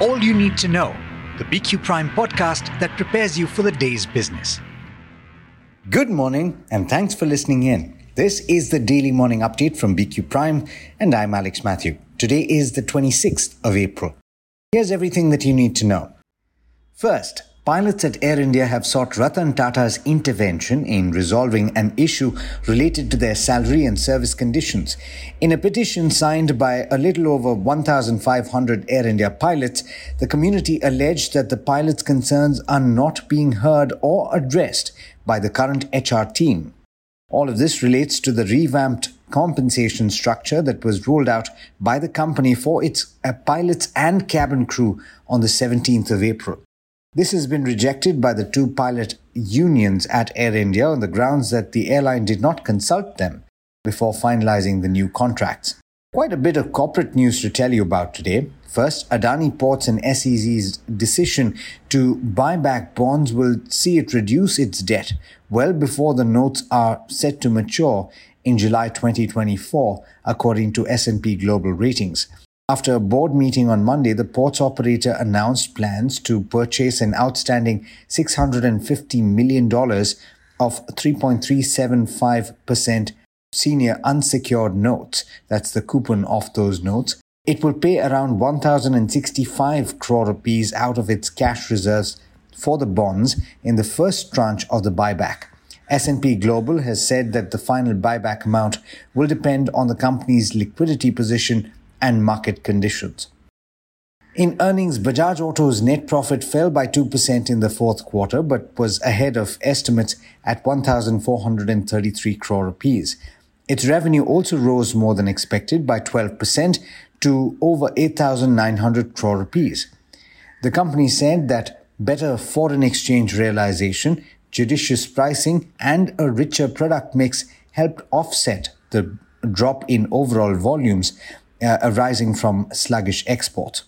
All you need to know, the BQ Prime podcast that prepares you for the day's business. Good morning, and thanks for listening in. This is the daily morning update from BQ Prime, and I'm Alex Mathew. Today is the 26th of April. Here's everything that you need to know. First, Pilots at Air India have sought Ratan Tata's intervention in resolving an issue related to their salary and service conditions. In a petition signed by a little over 1,500 Air India pilots, the community alleged that the pilots' concerns are not being heard or addressed by the current HR team. All of this relates to the revamped compensation structure that was rolled out by the company for its uh, pilots and cabin crew on the 17th of April. This has been rejected by the two pilot unions at Air India on the grounds that the airline did not consult them before finalizing the new contracts. Quite a bit of corporate news to tell you about today. First, Adani Ports and SEZ's decision to buy back bonds will see it reduce its debt well before the notes are set to mature in July 2024, according to S&P Global Ratings. After a board meeting on Monday, the ports operator announced plans to purchase an outstanding $650 million of 3.375% senior unsecured notes. That's the coupon of those notes. It will pay around 1,065 crore rupees out of its cash reserves for the bonds in the first tranche of the buyback. S&P Global has said that the final buyback amount will depend on the company's liquidity position and market conditions. In earnings, Bajaj Auto's net profit fell by 2% in the fourth quarter, but was ahead of estimates at 1,433 crore rupees. Its revenue also rose more than expected by 12% to over 8,900 crore rupees. The company said that better foreign exchange realization, judicious pricing, and a richer product mix helped offset the drop in overall volumes, uh, arising from sluggish export.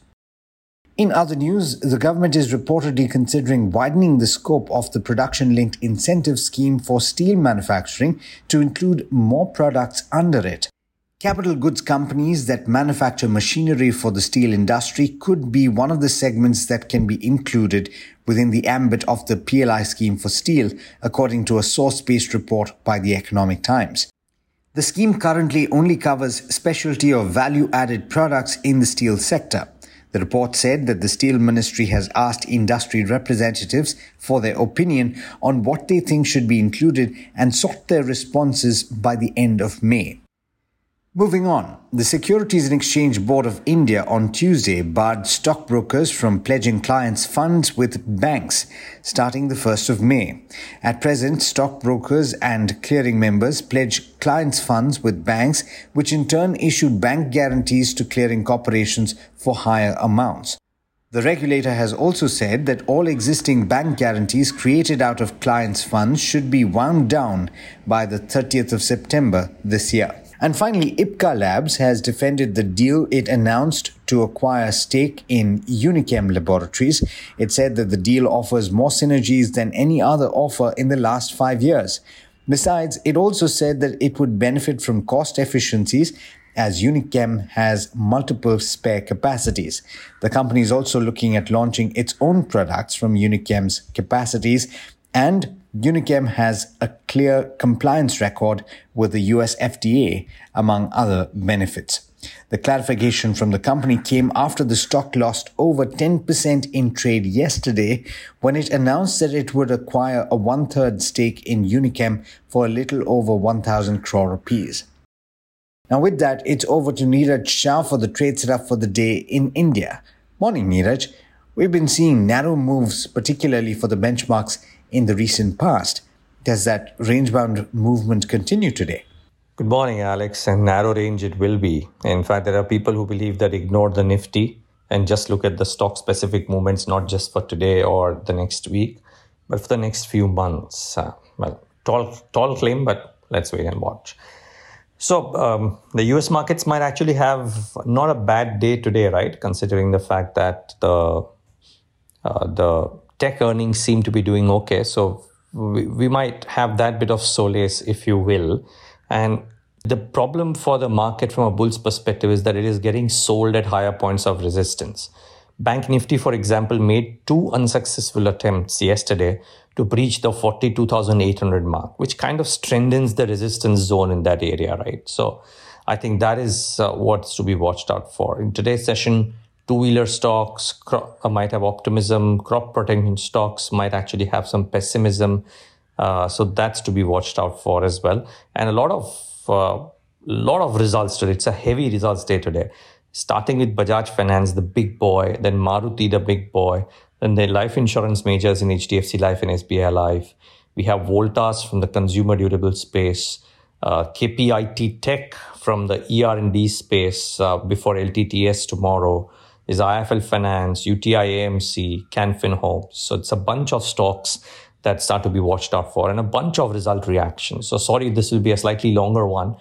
In other news, the government is reportedly considering widening the scope of the production linked incentive scheme for steel manufacturing to include more products under it. Capital goods companies that manufacture machinery for the steel industry could be one of the segments that can be included within the ambit of the PLI scheme for steel, according to a source based report by the Economic Times. The scheme currently only covers specialty or value added products in the steel sector. The report said that the Steel Ministry has asked industry representatives for their opinion on what they think should be included and sought their responses by the end of May. Moving on, the Securities and Exchange Board of India on Tuesday barred stockbrokers from pledging clients' funds with banks starting the 1st of May. At present, stockbrokers and clearing members pledge clients' funds with banks, which in turn issue bank guarantees to clearing corporations for higher amounts. The regulator has also said that all existing bank guarantees created out of clients' funds should be wound down by the 30th of September this year. And finally, Ipca Labs has defended the deal it announced to acquire stake in Unichem Laboratories. It said that the deal offers more synergies than any other offer in the last five years. Besides, it also said that it would benefit from cost efficiencies as Unichem has multiple spare capacities. The company is also looking at launching its own products from Unichem's capacities and Unichem has a clear compliance record with the US FDA, among other benefits. The clarification from the company came after the stock lost over 10% in trade yesterday when it announced that it would acquire a one third stake in Unichem for a little over 1,000 crore rupees. Now, with that, it's over to Niraj Shah for the trade setup for the day in India. Morning, Niraj. We've been seeing narrow moves, particularly for the benchmarks in the recent past. Does that range bound movement continue today? Good morning, Alex. And narrow range it will be. In fact, there are people who believe that ignore the Nifty and just look at the stock specific movements, not just for today or the next week, but for the next few months. Uh, well, tall, tall claim, but let's wait and watch. So um, the U.S. markets might actually have not a bad day today, right? Considering the fact that the uh, the tech earnings seem to be doing okay. So we, we might have that bit of solace, if you will. And the problem for the market from a bull's perspective is that it is getting sold at higher points of resistance. Bank Nifty, for example, made two unsuccessful attempts yesterday to breach the 42,800 mark, which kind of strengthens the resistance zone in that area, right? So I think that is uh, what's to be watched out for. In today's session, two wheeler stocks uh, might have optimism, crop protection stocks might actually have some pessimism. Uh, so that's to be watched out for as well. And a lot of uh, lot of results today. It's a heavy results day today. Starting with Bajaj Finance, the big boy, then Maruti, the big boy, then the life insurance majors in HDFC Life and SBI Life. We have Voltas from the consumer durable space, uh, KPIT Tech from the ER&D space uh, before LTTS tomorrow is IFL Finance, UTI AMC, Canfin Homes. So it's a bunch of stocks that start to be watched out for and a bunch of result reactions. So sorry, this will be a slightly longer one.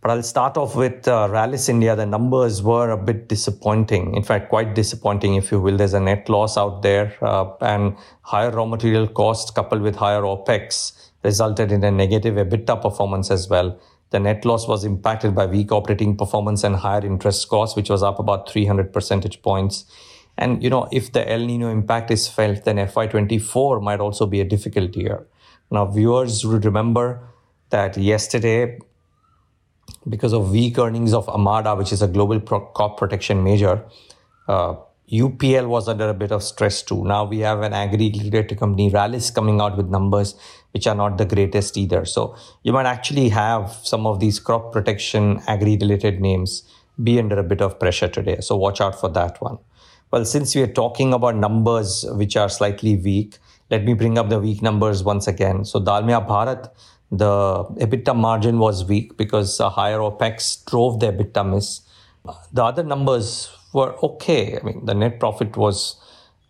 But I'll start off with uh, Rallis India. The numbers were a bit disappointing. In fact, quite disappointing, if you will. There's a net loss out there, uh, and higher raw material costs coupled with higher OPEX resulted in a negative EBITDA performance as well. The net loss was impacted by weak operating performance and higher interest costs, which was up about 300 percentage points. And, you know, if the El Nino impact is felt, then FY24 might also be a difficult year. Now, viewers would remember that yesterday, because of weak earnings of Adama, which is a global pro- crop protection major, uh, UPL was under a bit of stress too. Now we have an agri-related company, Rallis, coming out with numbers which are not the greatest either. So you might actually have some of these crop protection agri-related names be under a bit of pressure today. So watch out for that one. Well, since we are talking about numbers which are slightly weak, let me bring up the weak numbers once again. So Dalmia Bharat, the EBITDA margin was weak because higher OPEX drove the EBITDA miss. The other numbers were okay. I mean, the net profit was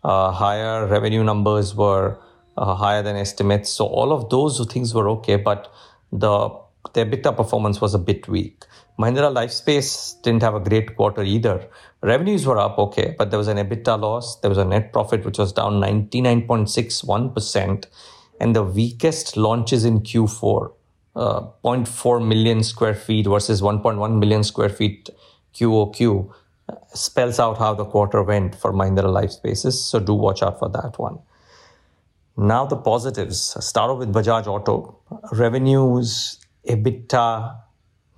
uh, higher, revenue numbers were uh, higher than estimates. So all of those things were okay, but the the EBITDA performance was a bit weak. Mahindra Lifespace didn't have a great quarter either. Revenues were up okay, but there was an EBITDA loss. There was a net profit which was down 99.61%, and the weakest launches in Q4, uh, 0.4 million square feet versus 1.1 million square feet QOQ spells out how the quarter went for Mahindra Lifespaces. So do watch out for that one. Now the positives. Start off with Bajaj Auto. Revenues, EBITDA,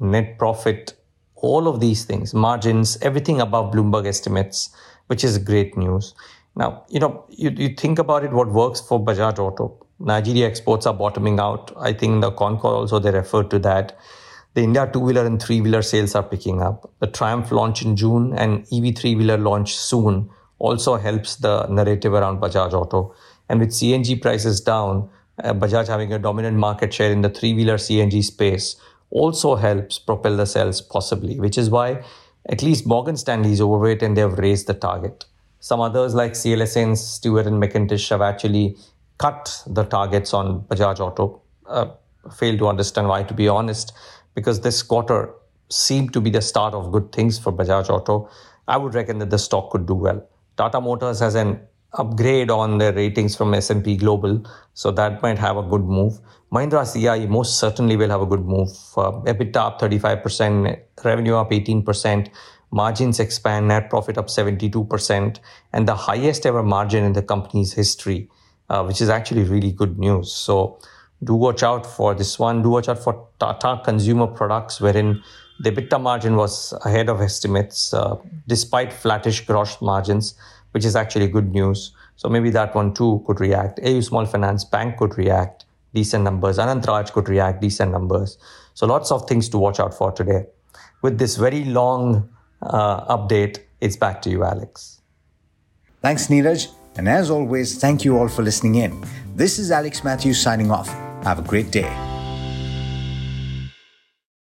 net profit, all of these things, margins, everything above Bloomberg estimates, which is great news. Now, you know, you, you think about it, what works for Bajaj Auto. Nigeria exports are bottoming out. I think the concall also they referred to that. The India two wheeler and three wheeler sales are picking up. The Triumph launch in June and EV three wheeler launch soon also helps the narrative around Bajaj Auto. And with CNG prices down, uh, Bajaj having a dominant market share in the three wheeler CNG space also helps propel the sales possibly, which is why at least Morgan Stanley is overweight and they have raised the target. Some others like CLSA, Stewart and Mackertich have actually cut the targets on Bajaj Auto. Uh, fail to understand why, to be honest because this quarter seemed to be the start of good things for Bajaj Auto, I would reckon that the stock could do well. Tata Motors has an upgrade on their ratings from S&P Global, so that might have a good move. Mahindra CIE most certainly will have a good move. Uh, EBITDA up 35%, revenue up 18%, margins expand, net profit up 72%, and the highest ever margin in the company's history, uh, which is actually really good news. So do watch out for this one. Do watch out for Tata Consumer Products, wherein the EBITDA margin was ahead of estimates uh, despite flattish gross margins, which is actually good news. So maybe that one too could react. AU Small Finance Bank could react, decent numbers. Anant Raj could react, decent numbers. So lots of things to watch out for today. With this very long uh, update, it's back to you, Alex. Thanks, Niraj. And as always, thank you all for listening in. This is Alex Mathews signing off. Have a great day.